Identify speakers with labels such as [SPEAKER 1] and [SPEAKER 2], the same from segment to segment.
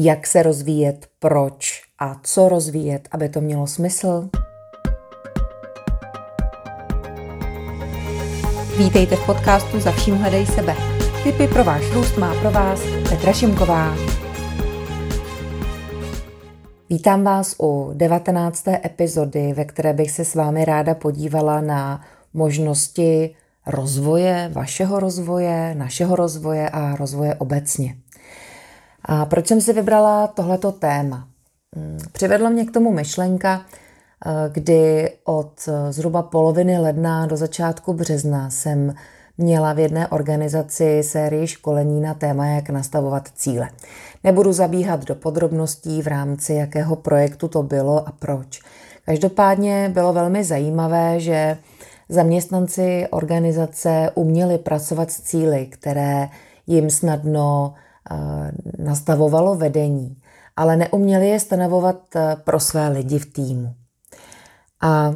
[SPEAKER 1] jak se rozvíjet, proč a co rozvíjet, aby to mělo smysl? Vítejte v podcastu Za vším hledej sebe. Tipy pro váš růst má pro vás Petra Šimková. Vítám vás u 19. epizody, ve které bych se s vámi ráda podívala na možnosti rozvoje, vašeho rozvoje, našeho rozvoje a rozvoje obecně. A proč jsem si vybrala tohleto téma? Hmm, přivedla mě k tomu myšlenka, eh, kdy od eh, zhruba poloviny ledna do začátku března jsem měla v jedné organizaci sérii školení na téma, jak nastavovat cíle. Nebudu zabíhat do podrobností v rámci jakého projektu to bylo a proč. Každopádně bylo velmi zajímavé, že zaměstnanci organizace uměli pracovat s cíly, které jim snadno nastavovalo vedení, ale neuměli je stanovovat eh, pro své lidi v týmu. A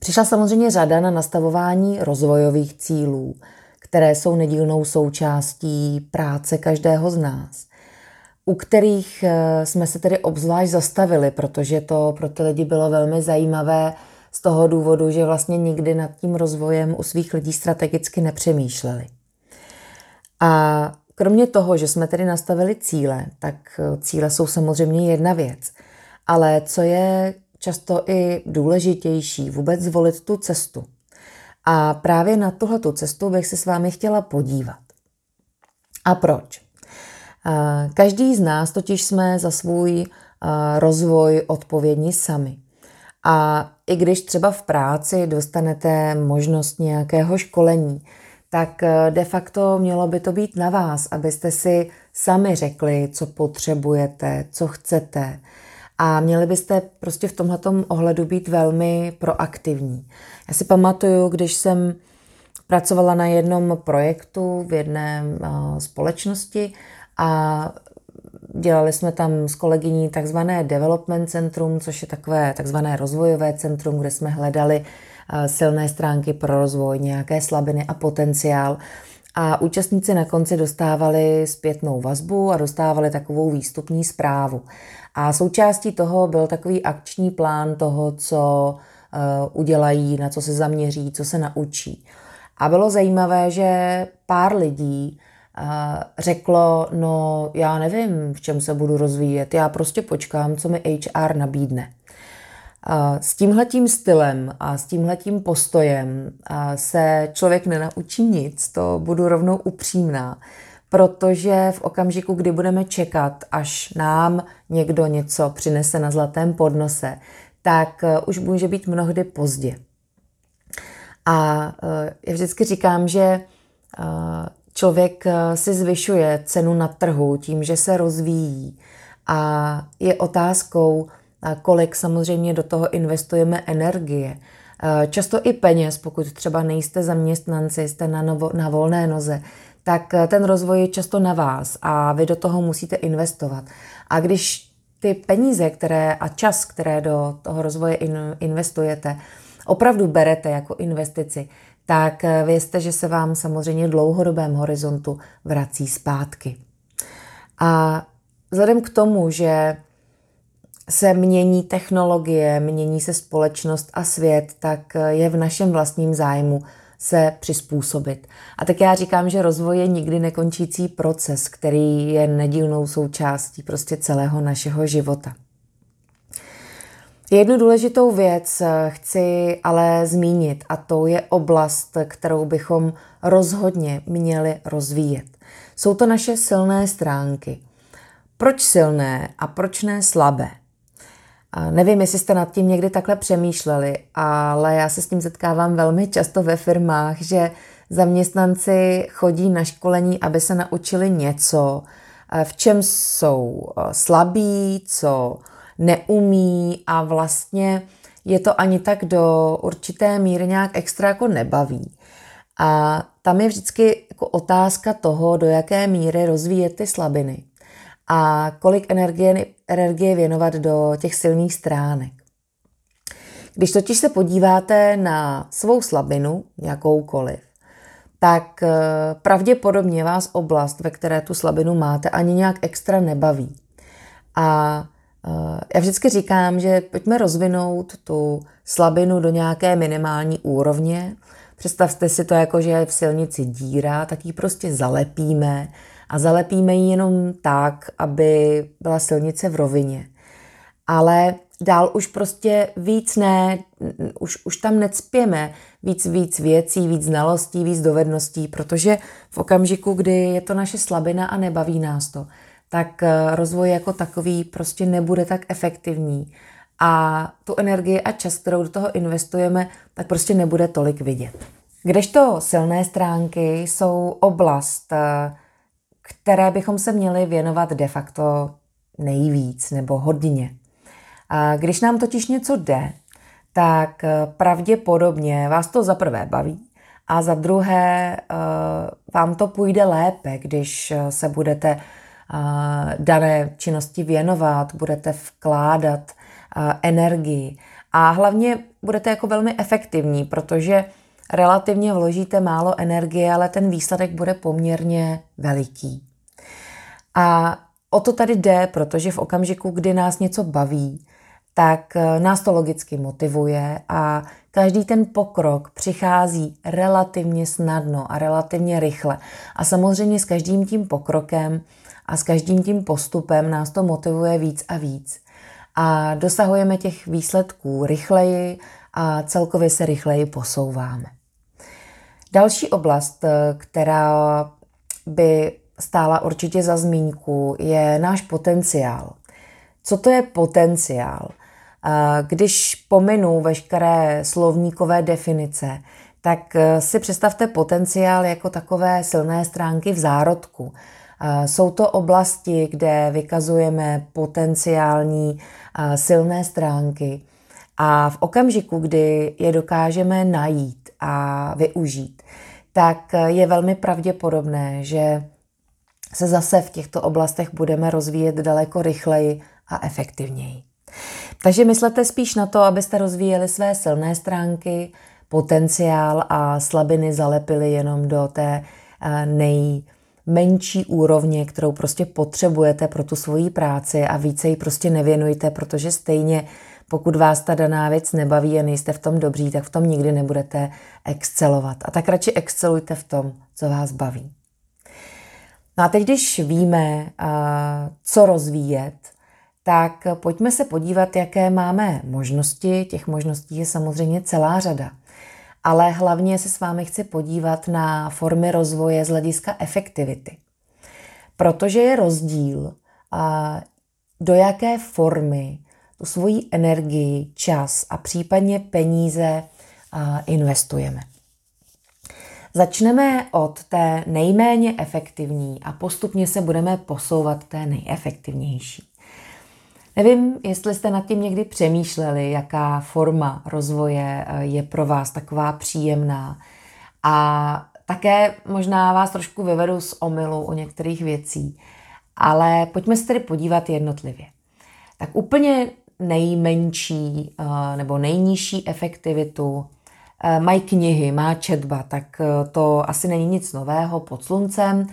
[SPEAKER 1] přišla samozřejmě řada na nastavování rozvojových cílů, které jsou nedílnou součástí práce každého z nás, u kterých eh, jsme se tedy obzvlášť zastavili, protože to pro ty lidi bylo velmi zajímavé z toho důvodu, že vlastně nikdy nad tím rozvojem u svých lidí strategicky nepřemýšleli. A Kromě toho, že jsme tedy nastavili cíle, tak eh, cíle jsou samozřejmě jedna věc. Ale co je často i důležitější, vůbec zvolit tu cestu. A právě na tuhletu cestu bych se s vámi chtěla podívat. A proč? Eh, každý z nás totiž jsme za svůj eh, rozvoj odpovědní sami. A i když třeba v práci dostanete možnost nějakého školení, tak eh, de facto mělo by to být na vás, abyste si sami řekli, co potřebujete, co chcete. A měli byste prostě v tomhle ohledu být velmi proaktivní. Já si pamatuju, když jsem pracovala na jednom projektu v jedné uh, společnosti a dělali jsme tam s kolegyní takzvané development centrum, což je takové takzvané rozvojové centrum, kde jsme hledali silné stránky pro rozvoj, nějaké slabiny a potenciál. A účastníci na konci dostávali zpětnou vazbu a dostávali takovou výstupní zprávu. A součástí toho byl takový akční plán toho, co eh, udělají, na co se zaměří, co se naučí. A bylo zajímavé, že pár lidí eh, řeklo, no já nevím, v čem se budu rozvíjet, já prostě počkám, co mi HR nabídne. S tímhletím stylem a s tímhletím postojem se člověk nenaučí nic, to budu rovnou upřímná, protože v okamžiku, kdy budeme čekat, až nám někdo něco přinese na zlatém podnose, tak e, už může být mnohdy pozdě. A e, já vždycky říkám, že e, člověk si zvyšuje cenu na trhu tím, že se rozvíjí. A je otázkou, kolik samozřejmě do toho investujeme energie. Často i peněz, pokud třeba nejste zaměstnanci, jste na, novo, na volné noze, tak ten rozvoj je často na vás a vy do toho musíte investovat. A když ty peníze které a čas, které do toho rozvoje in, investujete, opravdu berete jako investici, tak vězte, že se vám samozřejmě v dlouhodobém horizontu vrací zpátky. A vzhledem k tomu, že se mění technologie, mění se společnost a svět, tak je v našem vlastním zájmu se přizpůsobit. A tak já říkám, že rozvoj je nikdy nekončící proces, který je nedílnou součástí prostě celého našeho života. Jednu důležitou věc chci ale zmínit a to je oblast, kterou bychom rozhodně měli rozvíjet. Jsou to naše silné stránky. Proč silné a proč ne slabé? Nevím, jestli jste nad tím někdy takhle přemýšleli, ale já se s tím setkávám velmi často ve firmách, že zaměstnanci chodí na školení, aby se naučili něco, v čem jsou slabí, co neumí a vlastně je to ani tak do určité míry nějak extra jako nebaví. A tam je vždycky jako otázka toho, do jaké míry rozvíjet ty slabiny a kolik energie, energie věnovat do těch silných stránek. Když totiž se podíváte na svou slabinu, jakoukoliv, tak eh, pravděpodobně vás oblast, ve které tu slabinu máte, ani nějak extra nebaví. A já vždycky říkám, že pojďme rozvinout tu slabinu do nějaké minimální úrovně. Představte si to jako, že je v silnici díra, tak ji prostě zalepíme a zalepíme ji jenom tak, aby byla silnice v rovině. Ale dál už prostě víc ne, už, už tam necpěme víc, víc věcí, víc znalostí, víc dovedností, protože v okamžiku, kdy je to naše slabina a nebaví nás to, tak eh, rozvoj jako takový prostě nebude tak efektivní a tu energii a čas, kterou do toho investujeme, tak prostě nebude tolik vidět. Kdežto silné stránky jsou oblast, eh, které bychom se měli věnovat de facto nejvíc nebo hodně. A když nám totiž něco jde, tak eh, pravděpodobně vás to za prvé baví a za druhé vám to půjde lépe, když se budete dané činnosti věnovat, budete vkládat energii a hlavně budete jako velmi efektivní, protože relativně vložíte málo energie, ale ten výsledek bude poměrně veliký. A o to tady jde, protože v okamžiku, kdy nás něco baví, tak e, nás to logicky motivuje a každý ten pokrok přichází relativně snadno a relativně rychle. A samozřejmě s každým tím pokrokem a s každým tím postupem nás to motivuje víc a víc. A dosahujeme těch výsledků rychleji a celkově se rychleji posouváme. Další oblast, která by stála určitě za zmínku, je náš potenciál. Co to je potenciál? Když pominu veškeré slovníkové definice, tak si představte potenciál jako takové silné stránky v zárodku. Jsou to oblasti, kde vykazujeme potenciální silné stránky a v okamžiku, kdy je dokážeme najít a využít, tak je velmi pravděpodobné, že se zase v těchto oblastech budeme rozvíjet daleko rychleji a efektivněji. Takže myslete spíš na to, abyste rozvíjeli své silné stránky, potenciál a slabiny zalepili jenom do té nej menší úrovně, kterou prostě potřebujete pro tu svoji práci a více ji prostě nevěnujte, protože stejně pokud vás ta daná věc nebaví a nejste v tom dobří, tak v tom nikdy nebudete excelovat. A tak radši excelujte v tom, co vás baví. No a teď, když víme, co rozvíjet, tak pojďme se podívat, jaké máme možnosti. Těch možností je samozřejmě celá řada ale hlavně se s vámi chci podívat na formy rozvoje z hlediska efektivity. Protože je rozdíl, do jaké formy tu svoji energii, čas a případně peníze investujeme. Začneme od té nejméně efektivní a postupně se budeme posouvat té nejefektivnější. Nevím, jestli jste nad tím někdy přemýšleli, jaká forma rozvoje eh, je pro vás taková příjemná. A také možná vás trošku vyvedu z omylu o některých věcí. Ale pojďme se tedy podívat jednotlivě. Tak úplně nejmenší eh, nebo nejnižší efektivitu eh, mají knihy, má četba, tak to asi není nic nového pod sluncem.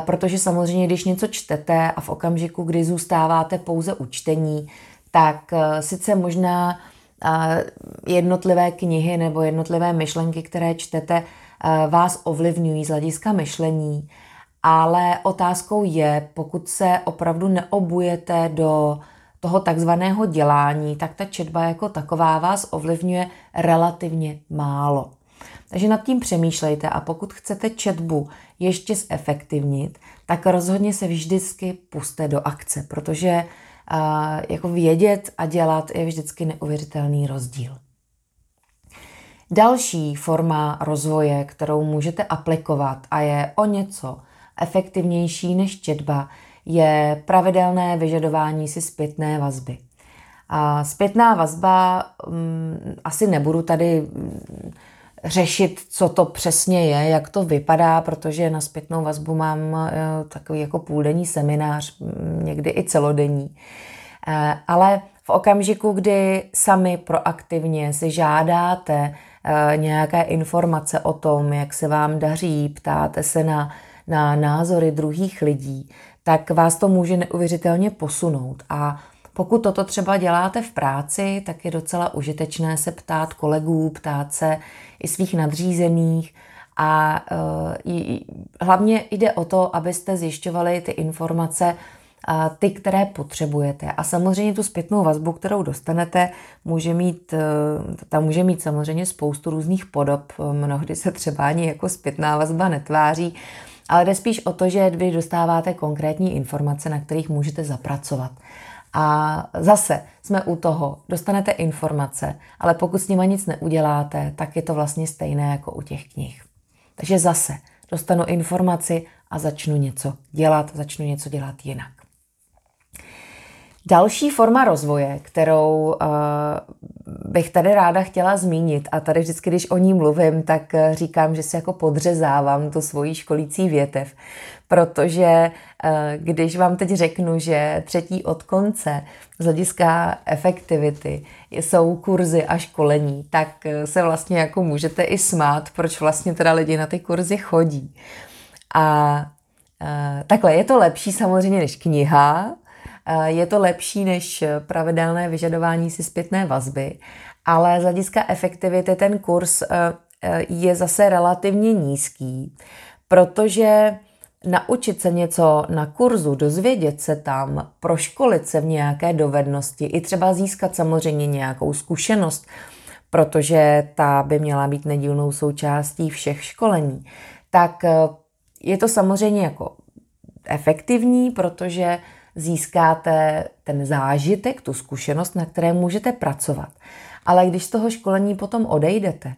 [SPEAKER 1] Protože samozřejmě, když něco čtete a v okamžiku, kdy zůstáváte pouze u čtení, tak eh, sice možná eh, jednotlivé knihy nebo jednotlivé myšlenky, které čtete, eh, vás ovlivňují z hlediska myšlení, ale otázkou je, pokud se opravdu neobujete do toho takzvaného dělání, tak ta četba jako taková vás ovlivňuje relativně málo. Takže nad tím přemýšlejte a pokud chcete četbu ještě zefektivnit, tak rozhodně se vždycky puste do akce, protože uh, jako vědět a dělat je vždycky neuvěřitelný rozdíl. Další forma rozvoje, kterou můžete aplikovat a je o něco efektivnější než četba, je pravidelné vyžadování si zpětné vazby. A zpětná vazba, um, asi nebudu tady um, řešit, co to přesně je, jak to vypadá, protože na zpětnou vazbu mám eh, takový jako půldenní seminář, mm, někdy i celodenní. Eh, ale v okamžiku, kdy sami proaktivně si žádáte eh, nějaké informace o tom, jak se vám daří, ptáte se na, na názory druhých lidí, tak vás to může neuvěřitelně posunout. A pokud toto třeba děláte v práci, tak je docela užitečné se ptát kolegů, ptát se i svých nadřízených. A uh, hlavně jde o to, abyste zjišťovali ty informace, ty, které potřebujete. A samozřejmě tu zpětnou vazbu, kterou dostanete, může mít, e, ta může mít samozřejmě spoustu různých podob. Mnohdy se třeba ani jako zpětná vazba netváří, ale jde spíš o to, že vy dostáváte konkrétní informace, na kterých můžete zapracovat. A zase jsme u toho, dostanete informace, ale pokud s nimi nic neuděláte, tak je to vlastně stejné jako u těch knih. Takže zase dostanu informaci a začnu něco dělat, začnu něco dělat jinak. Další forma rozvoje, kterou uh, bych tady ráda chtěla zmínit, a tady vždycky, když o ní mluvím, tak uh, říkám, že si jako podřezávám tu svoji školící větev, protože uh, když vám teď řeknu, že třetí od konce z hlediska efektivity jsou kurzy a školení, tak se vlastně jako můžete i smát, proč vlastně teda lidi na ty kurzy chodí. A takhle, je to lepší samozřejmě než kniha, je to lepší než pravidelné vyžadování si zpětné vazby, ale z hlediska efektivity ten kurz eh, eh, je zase relativně nízký, protože naučit se něco na kurzu, dozvědět se tam, proškolit se v nějaké dovednosti, i třeba získat samozřejmě nějakou zkušenost, protože ta by měla být nedílnou součástí všech školení, tak je to samozřejmě jako efektivní, protože získáte ten zážitek, tu zkušenost, na které můžete pracovat. Ale když z toho školení potom odejdete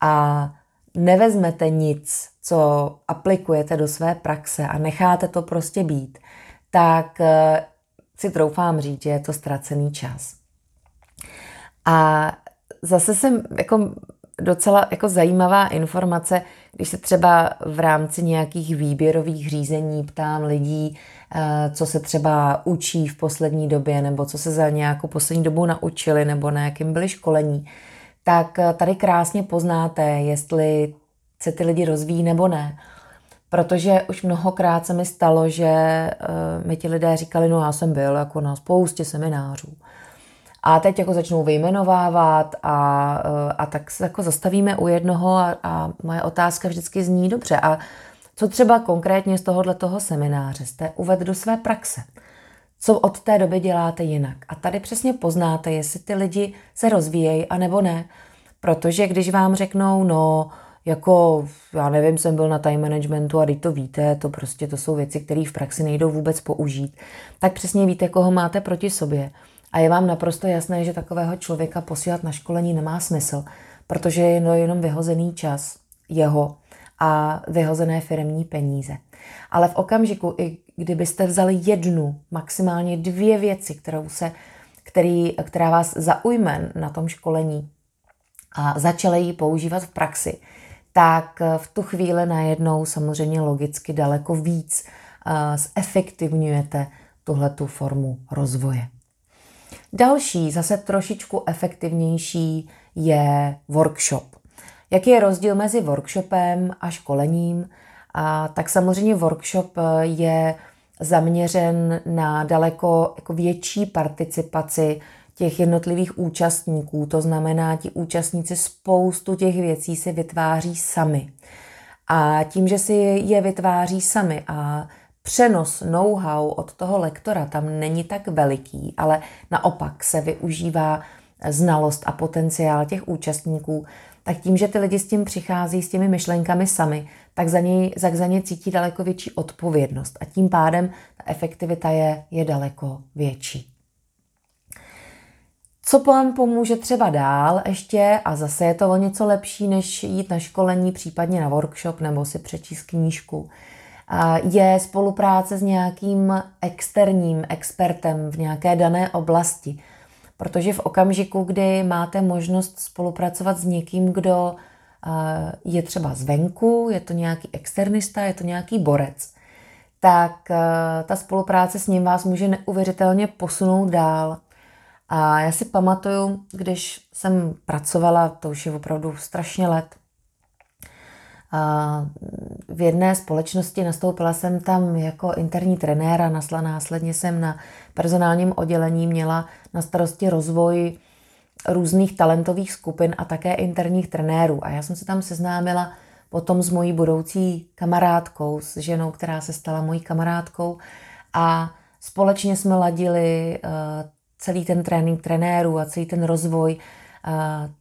[SPEAKER 1] a nevezmete nic, co aplikujete do své praxe a necháte to prostě být, tak eh, si troufám říct, že je to ztracený čas. A zase jsem jako docela jako zajímavá informace, když se třeba v rámci nějakých výběrových řízení ptám lidí, eh, co se třeba učí v poslední době, nebo co se za nějakou poslední dobu naučili, nebo na jakým byli školení, tak eh, tady krásně poznáte, jestli se ty lidi rozvíjí nebo ne. Protože už mnohokrát se mi stalo, že uh, mi ti lidé říkali, no já jsem byl jako na spoustě seminářů. A teď jako začnou vyjmenovávat a, eh, a tak se jako zastavíme u jednoho a, a moje otázka vždycky zní dobře. A co třeba konkrétně z tohohle toho semináře jste uvedl do své praxe? Co od té doby děláte jinak? A tady přesně poznáte, jestli ty lidi se rozvíjejí a nebo ne. Protože když vám řeknou, no, jako, já nevím, jsem byl na time managementu a teď to víte, to prostě to jsou věci, které v praxi nejdou vůbec použít, tak přesně víte, koho máte proti sobě. A je vám naprosto jasné, že takového člověka posílat na školení nemá smysl, protože je jenom vyhozený čas jeho a vyhozené firmní peníze. Ale v okamžiku, i kdybyste vzali jednu, maximálně dvě věci, kterou se, který, která vás zaujme na tom školení a začali ji používat v praxi, tak v tu chvíli najednou samozřejmě logicky daleko víc uh, zefektivňujete tuhletu formu rozvoje. Další, zase trošičku efektivnější, je workshop. Jaký je rozdíl mezi workshopem a školením? A tak samozřejmě workshop je zaměřen na daleko jako větší participaci těch jednotlivých účastníků. To znamená, ti účastníci spoustu těch věcí si vytváří sami. A tím, že si je vytváří sami a přenos know-how od toho lektora tam není tak veliký, ale naopak se využívá znalost a potenciál těch účastníků, tak tím, že ty lidi s tím přichází, s těmi myšlenkami sami, tak za ně, tak za ně cítí daleko větší odpovědnost. A tím pádem ta efektivita je, je daleko větší. Co vám pomůže třeba dál ještě, a zase je to o něco lepší, než jít na školení, případně na workshop nebo si přečíst knížku, je spolupráce s nějakým externím expertem v nějaké dané oblasti. Protože v okamžiku, kdy máte možnost spolupracovat s někým, kdo je třeba zvenku, je to nějaký externista, je to nějaký borec, tak ta spolupráce s ním vás může neuvěřitelně posunout dál. A já si pamatuju, když jsem pracovala, to už je opravdu strašně let, v jedné společnosti nastoupila jsem tam jako interní trenér a nasla následně jsem na personálním oddělení měla na starosti rozvoj různých talentových skupin a také interních trenérů. A já jsem se tam seznámila potom s mojí budoucí kamarádkou, s ženou, která se stala mojí kamarádkou a společně jsme ladili uh, celý ten trénink trenérů a celý ten rozvoj uh,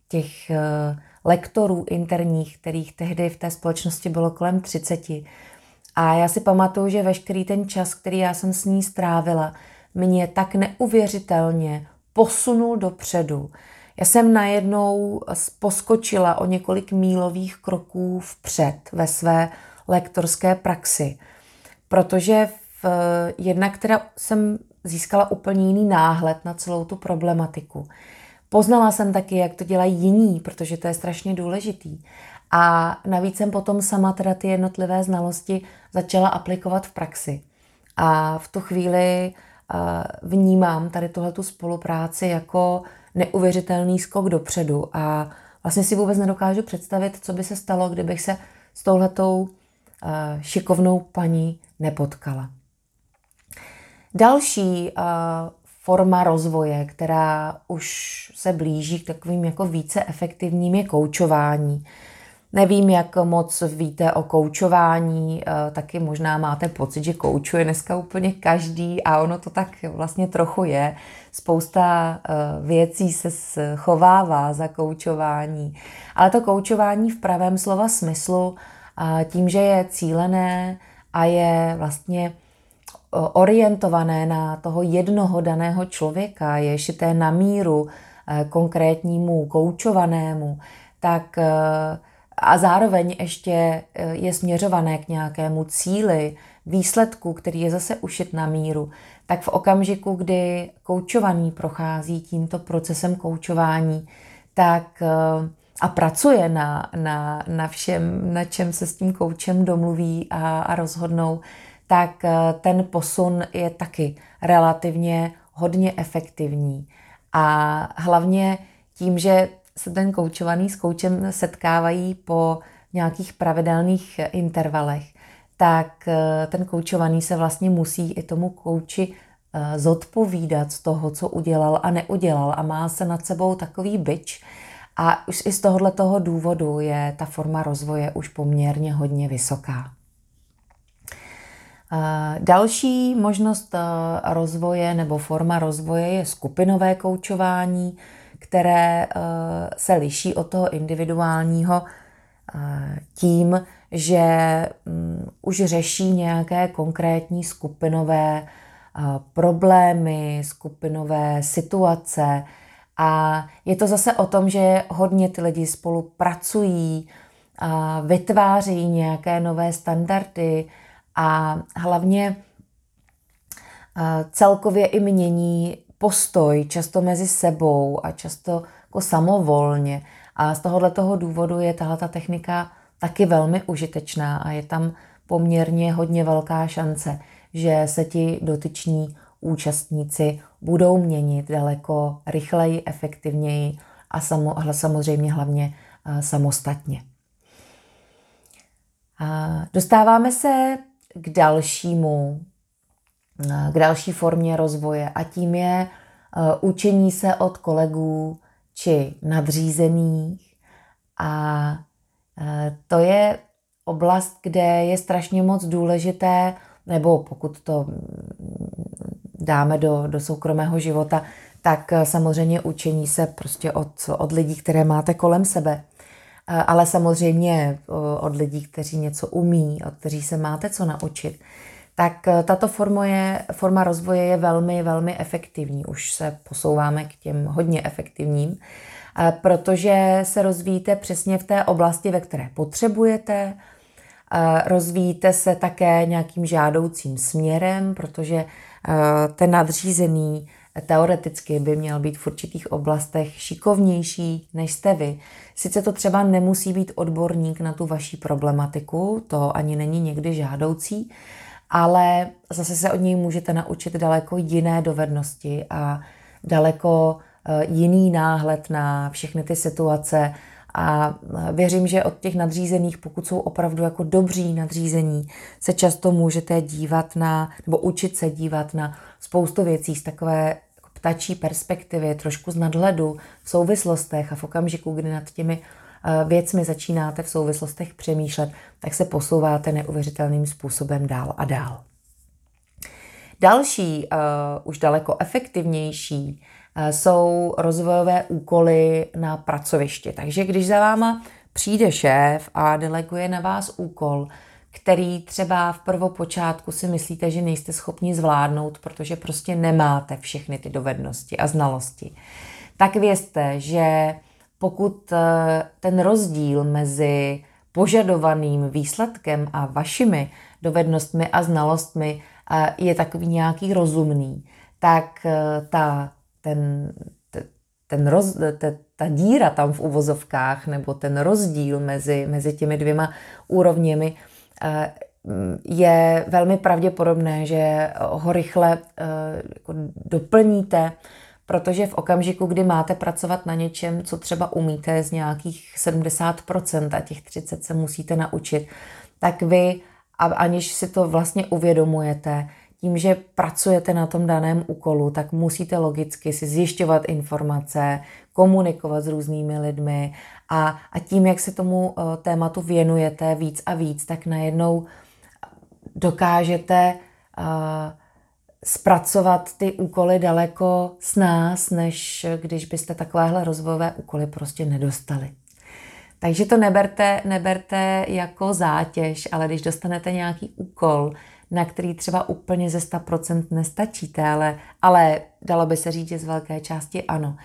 [SPEAKER 1] těch uh, lektorů interních, kterých tehdy v té společnosti bylo kolem 30. A já si pamatuju, že veškerý ten čas, který já jsem s ní strávila, mě tak neuvěřitelně posunul dopředu. Já jsem najednou poskočila o několik mílových kroků vpřed ve své lektorské praxi, protože v, jednak teda jsem získala úplně jiný náhled na celou tu problematiku. Poznala jsem taky, jak to dělají jiní, protože to je strašně důležitý. A navíc jsem potom sama teda ty jednotlivé znalosti začala aplikovat v praxi. A v tu chvíli vnímám tady tuhletu spolupráci jako neuvěřitelný skok dopředu a vlastně si vůbec nedokážu představit, co by se stalo, kdybych se s touhletou šikovnou paní nepotkala. Další forma rozvoje, která už se blíží k takovým jako více efektivním, je koučování. Nevím, jak moc víte o koučování, eh, taky možná máte pocit, že koučuje dneska úplně každý a ono to tak vlastně trochu je. Spousta eh, věcí se schovává za koučování, ale to koučování v pravém slova smyslu, eh, tím, že je cílené a je vlastně orientované na toho jednoho daného člověka, je šité na míru konkrétnímu koučovanému, tak a zároveň ještě eh, je směřované k nějakému cíli, výsledku, který je zase ušit na míru, tak v okamžiku, kdy koučovaný prochází tímto procesem koučování, tak eh, a pracuje na, na, na všem, na čem se s tím koučem domluví a, a rozhodnou, tak eh, ten posun je taky relativně hodně efektivní. A hlavně tím, že se ten koučovaný s koučem setkávají po nějakých pravidelných intervalech, tak eh, ten koučovaný se vlastně musí i tomu kouči eh, zodpovídat z toho, co udělal a neudělal a má se nad sebou takový byč. A už i z tohohle toho důvodu je ta forma rozvoje už poměrně hodně vysoká. Eh, další možnost rozvoje nebo forma rozvoje je skupinové koučování, které eh, se liší od toho individuálního eh, tím, že mm, už řeší nějaké konkrétní skupinové eh, problémy, skupinové situace. A je to zase o tom, že hodně ty lidi spolupracují, vytvářejí nějaké nové standardy a hlavně celkově i mění postoj, často mezi sebou a často jako samovolně. A z tohohle toho důvodu je tahle ta technika taky velmi užitečná a je tam poměrně hodně velká šance, že se ti dotyční účastníci budou měnit daleko rychleji, efektivněji a samozřejmě hlavně samostatně. A dostáváme se k dalšímu k další formě rozvoje a tím je eh, učení se od kolegů či nadřízených. A eh, to je oblast, kde je strašně moc důležité, nebo pokud to mm, dáme do, do soukromého života, tak eh, samozřejmě učení se prostě od, od lidí, které máte kolem sebe. Ale samozřejmě od lidí, kteří něco umí, od kteří se máte co naučit tak eh, tato forma, je, forma rozvoje je velmi, velmi efektivní. Už se posouváme k těm hodně efektivním, eh, protože se rozvíjíte přesně v té oblasti, ve které potřebujete, eh, rozvíjíte se také nějakým žádoucím směrem, protože ten nadřízený teoreticky by měl být v určitých oblastech šikovnější, než jste vy. Sice to třeba nemusí být odborník na tu vaší problematiku, to ani není někdy žádoucí, ale zase se od něj můžete naučit daleko jiné dovednosti a daleko eh, jiný náhled na všechny ty situace A věřím, že od těch nadřízených, pokud jsou opravdu jako dobří nadřízení, se často můžete dívat na, nebo učit se dívat na spoustu věcí z takové jako ptačí perspektivy, trošku z nadhledu, v souvislostech a v okamžiku, kdy nad těmi eh, věcmi začínáte v souvislostech přemýšlet, tak se posouváte neuvěřitelným způsobem dál a dál. Další, uh, už daleko efektivnější, jsou rozvojové úkoly na pracovišti. Takže když za váma přijde šéf a deleguje na vás úkol, který třeba v prvopočátku si myslíte, že nejste schopni zvládnout, protože prostě nemáte všechny ty dovednosti a znalosti, tak vězte, že pokud uh, ten rozdíl mezi požadovaným výsledkem a vašimi dovednostmi a znalostmi je takový nějaký rozumný, tak ta, ten, ten roz, ta, ta díra tam v uvozovkách nebo ten rozdíl mezi, mezi těmi dvěma úrovněmi e, je velmi pravděpodobné, že ho rychle e, jako doplníte, protože v okamžiku, kdy máte pracovat na něčem, co třeba umíte z nějakých 70% a těch 30% se musíte naučit, tak vy aniž si to vlastně uvědomujete, tím, že pracujete na tom daném úkolu, tak musíte logicky si zjišťovat informace, komunikovat s různými lidmi a, a tím, jak se tomu uh, tématu věnujete víc a víc, tak najednou dokážete uh, zpracovat ty úkoly daleko s nás, než když byste takovéhle rozvojové úkoly prostě nedostali. Takže to neberte, neberte jako zátěž, ale když dostanete nějaký úkol, na který třeba úplně ze 100% nestačíte, ale, ale dalo by se říct, že z velké části ano,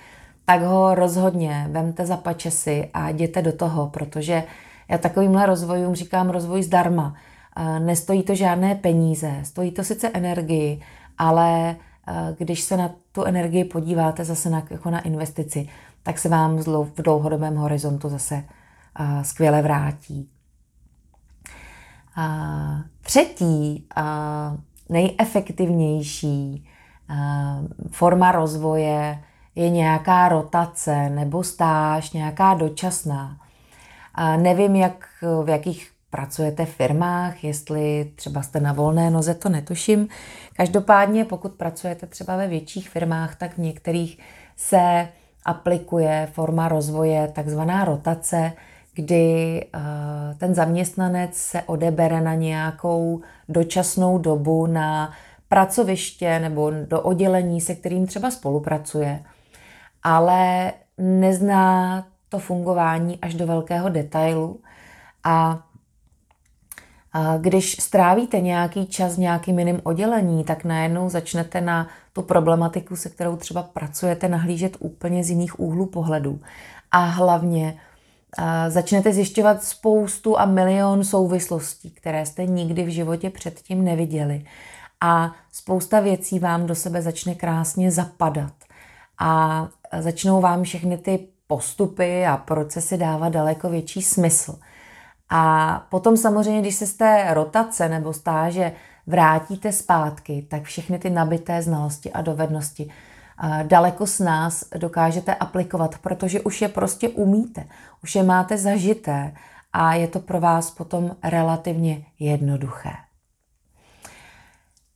[SPEAKER 1] tak ho rozhodně vemte za pačesy a jděte do toho, protože já takovýmhle rozvojům říkám rozvoj zdarma. Nestojí to žádné peníze, stojí to sice energii, ale když se na tu energii podíváte zase na, jako na investici, tak se vám v dlouhodobém horizontu zase skvěle vrátí. Třetí a nejefektivnější forma rozvoje je nějaká rotace nebo stáž, nějaká dočasná. A nevím, jak, v jakých pracujete v firmách, jestli třeba jste na volné noze, to netuším. Každopádně, pokud pracujete třeba ve větších firmách, tak v některých se aplikuje forma rozvoje, takzvaná rotace, kdy eh, ten zaměstnanec se odebere na nějakou dočasnou dobu na pracoviště nebo do oddělení, se kterým třeba spolupracuje, ale nezná to fungování až do velkého detailu a když strávíte nějaký čas v nějakým jiným oddělení, tak najednou začnete na tu problematiku, se kterou třeba pracujete, nahlížet úplně z jiných úhlů pohledu. A hlavně začnete zjišťovat spoustu a milion souvislostí, které jste nikdy v životě předtím neviděli. A spousta věcí vám do sebe začne krásně zapadat. A začnou vám všechny ty postupy a procesy dávat daleko větší smysl. A potom samozřejmě, když se z té rotace nebo stáže vrátíte zpátky, tak všechny ty nabité znalosti a dovednosti daleko s nás dokážete aplikovat, protože už je prostě umíte, už je máte zažité a je to pro vás potom relativně jednoduché.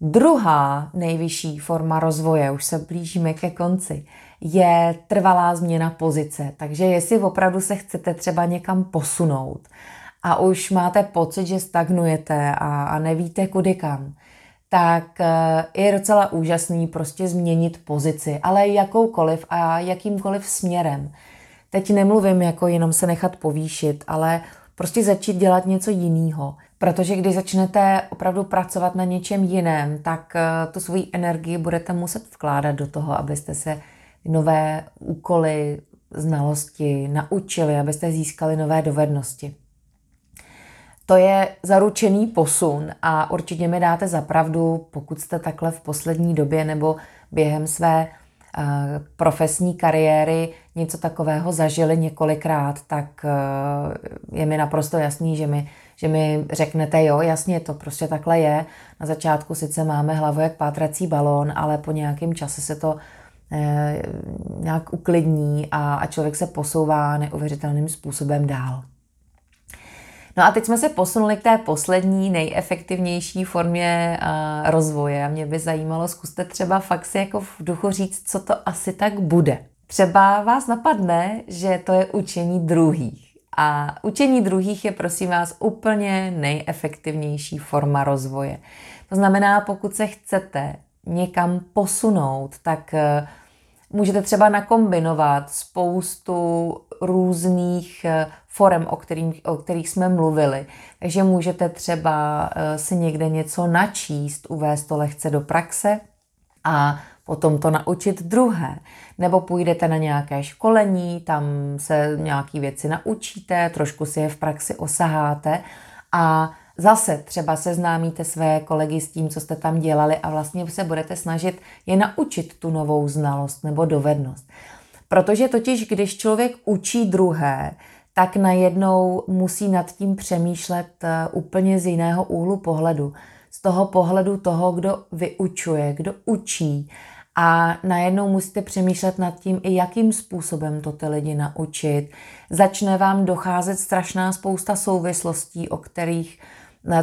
[SPEAKER 1] Druhá nejvyšší forma rozvoje, už se blížíme ke konci, je trvalá změna pozice. Takže jestli opravdu se chcete třeba někam posunout a už máte pocit, že stagnujete a, a nevíte kudy kam, tak eh, je docela úžasný prostě změnit pozici, ale jakoukoliv a jakýmkoliv směrem. Teď nemluvím jako jenom se nechat povýšit, ale prostě začít dělat něco jiného. Protože když začnete opravdu pracovat na něčem jiném, tak eh, tu svoji energii budete muset vkládat do toho, abyste se nové úkoly, znalosti naučili, abyste získali nové dovednosti to je zaručený posun a určitě mi dáte za pravdu, pokud jste takhle v poslední době nebo během své uh, profesní kariéry něco takového zažili několikrát, tak uh, je mi naprosto jasný, že mi, že mi řeknete, jo, jasně, to prostě takhle je. Na začátku sice máme hlavu jak pátrací balón, ale po nějakém čase se to eh, nějak uklidní a, a člověk se posouvá neuvěřitelným způsobem dál. No a teď jsme se posunuli k té poslední, nejefektivnější formě uh, rozvoje. A mě by zajímalo, zkuste třeba fakt si jako v duchu říct, co to asi tak bude. Třeba vás napadne, že to je učení druhých. A učení druhých je, prosím vás, úplně nejefektivnější forma rozvoje. To znamená, pokud se chcete někam posunout, tak uh, můžete třeba nakombinovat spoustu různých eh, forem, o, kterým, o kterých jsme mluvili. Takže můžete třeba eh, si někde něco načíst, uvést to lehce do praxe a potom to naučit druhé. Nebo půjdete na nějaké školení, tam se nějaké věci naučíte, trošku si je v praxi osaháte a Zase třeba seznámíte své kolegy s tím, co jste tam dělali a vlastně se budete snažit je naučit tu novou znalost nebo dovednost. Protože totiž, když člověk učí druhé, tak najednou musí nad tím přemýšlet eh, úplně z jiného úhlu pohledu. Z toho pohledu toho, kdo vyučuje, kdo učí. A najednou musíte přemýšlet nad tím, i jakým způsobem to ty lidi naučit. Začne vám docházet strašná spousta souvislostí, o kterých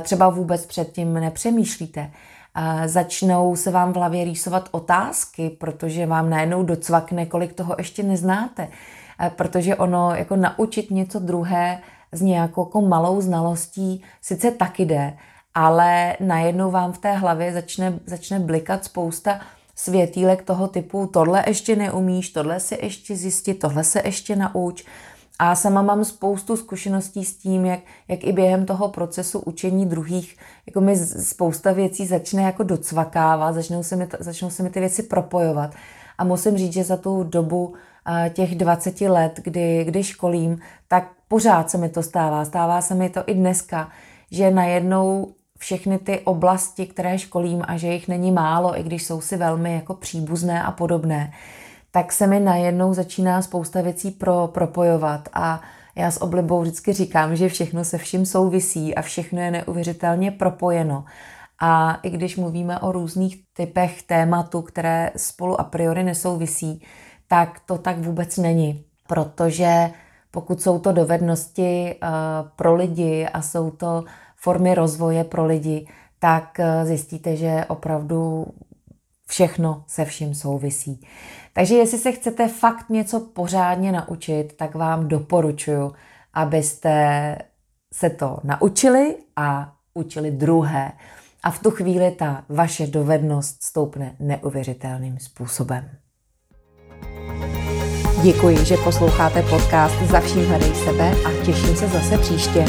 [SPEAKER 1] třeba vůbec předtím nepřemýšlíte. Začnou se vám v hlavě rýsovat otázky, protože vám najednou docvakne, kolik toho ještě neznáte. Protože ono jako naučit něco druhé s nějakou jako malou znalostí sice taky jde, ale najednou vám v té hlavě začne, začne blikat spousta světílek toho typu, tohle ještě neumíš, tohle si ještě zjistit, tohle se ještě nauč. A sama mám spoustu zkušeností s tím, jak, jak i během toho procesu učení druhých, jako mi spousta věcí začne jako docvakávat, začnou se mi, začnou se mi ty věci propojovat. A musím říct, že za tu dobu těch 20 let, kdy, kdy školím, tak pořád se mi to stává. Stává se mi to i dneska, že najednou všechny ty oblasti, které školím a že jich není málo, i když jsou si velmi jako příbuzné a podobné, tak se mi najednou začíná spousta věcí pro, propojovat a já s oblibou vždycky říkám, že všechno se vším souvisí a všechno je neuvěřitelně propojeno. A i když mluvíme o různých typech tématu, které spolu a priori nesouvisí, tak to tak vůbec není. Protože pokud jsou to dovednosti uh, pro lidi a jsou to formy rozvoje pro lidi, tak uh, zjistíte, že opravdu všechno se vším souvisí. Takže jestli se chcete fakt něco pořádně naučit, tak vám doporučuji, abyste se to naučili a učili druhé. A v tu chvíli ta vaše dovednost stoupne neuvěřitelným způsobem. Děkuji, že posloucháte podcast Za vším hledej sebe a těším se zase příště.